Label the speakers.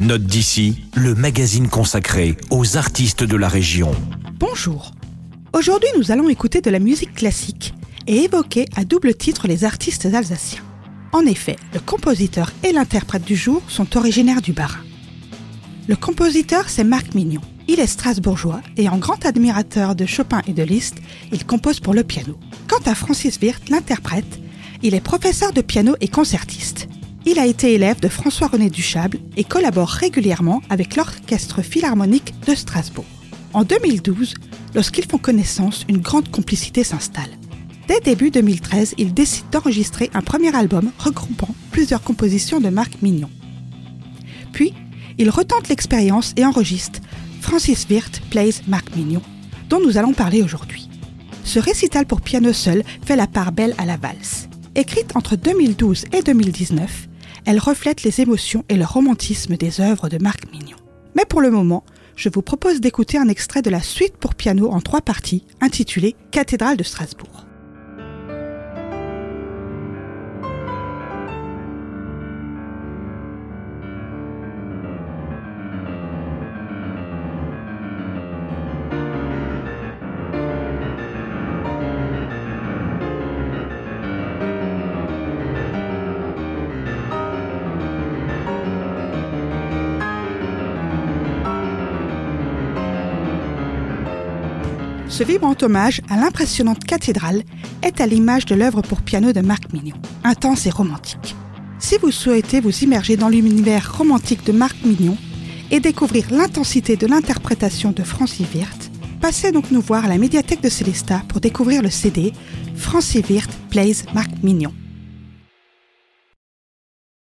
Speaker 1: Note d'ici, le magazine consacré aux artistes de la région.
Speaker 2: Bonjour. Aujourd'hui, nous allons écouter de la musique classique et évoquer à double titre les artistes alsaciens. En effet, le compositeur et l'interprète du jour sont originaires du Bas-Rhin. Le compositeur, c'est Marc Mignon. Il est strasbourgeois et en grand admirateur de Chopin et de Liszt, il compose pour le piano. Quant à Francis Wirth, l'interprète, il est professeur de piano et concertiste. Il a été élève de François-René Duchable et collabore régulièrement avec l'Orchestre Philharmonique de Strasbourg. En 2012, lorsqu'ils font connaissance, une grande complicité s'installe. Dès début 2013, il décide d'enregistrer un premier album regroupant plusieurs compositions de Marc Mignon. Puis, il retente l'expérience et enregistre Francis Wirth Plays Marc Mignon, dont nous allons parler aujourd'hui. Ce récital pour piano seul fait la part belle à la valse. Écrite entre 2012 et 2019, elle reflète les émotions et le romantisme des œuvres de Marc Mignon. Mais pour le moment, je vous propose d'écouter un extrait de la suite pour piano en trois parties, intitulée Cathédrale de Strasbourg. Ce vibrant hommage à l'impressionnante cathédrale est à l'image de l'œuvre pour piano de Marc Mignon, intense et romantique. Si vous souhaitez vous immerger dans l'univers romantique de Marc Mignon et découvrir l'intensité de l'interprétation de Francis Wirth, passez donc nous voir à la médiathèque de Célestat pour découvrir le CD Francis Wirth Plays Marc Mignon.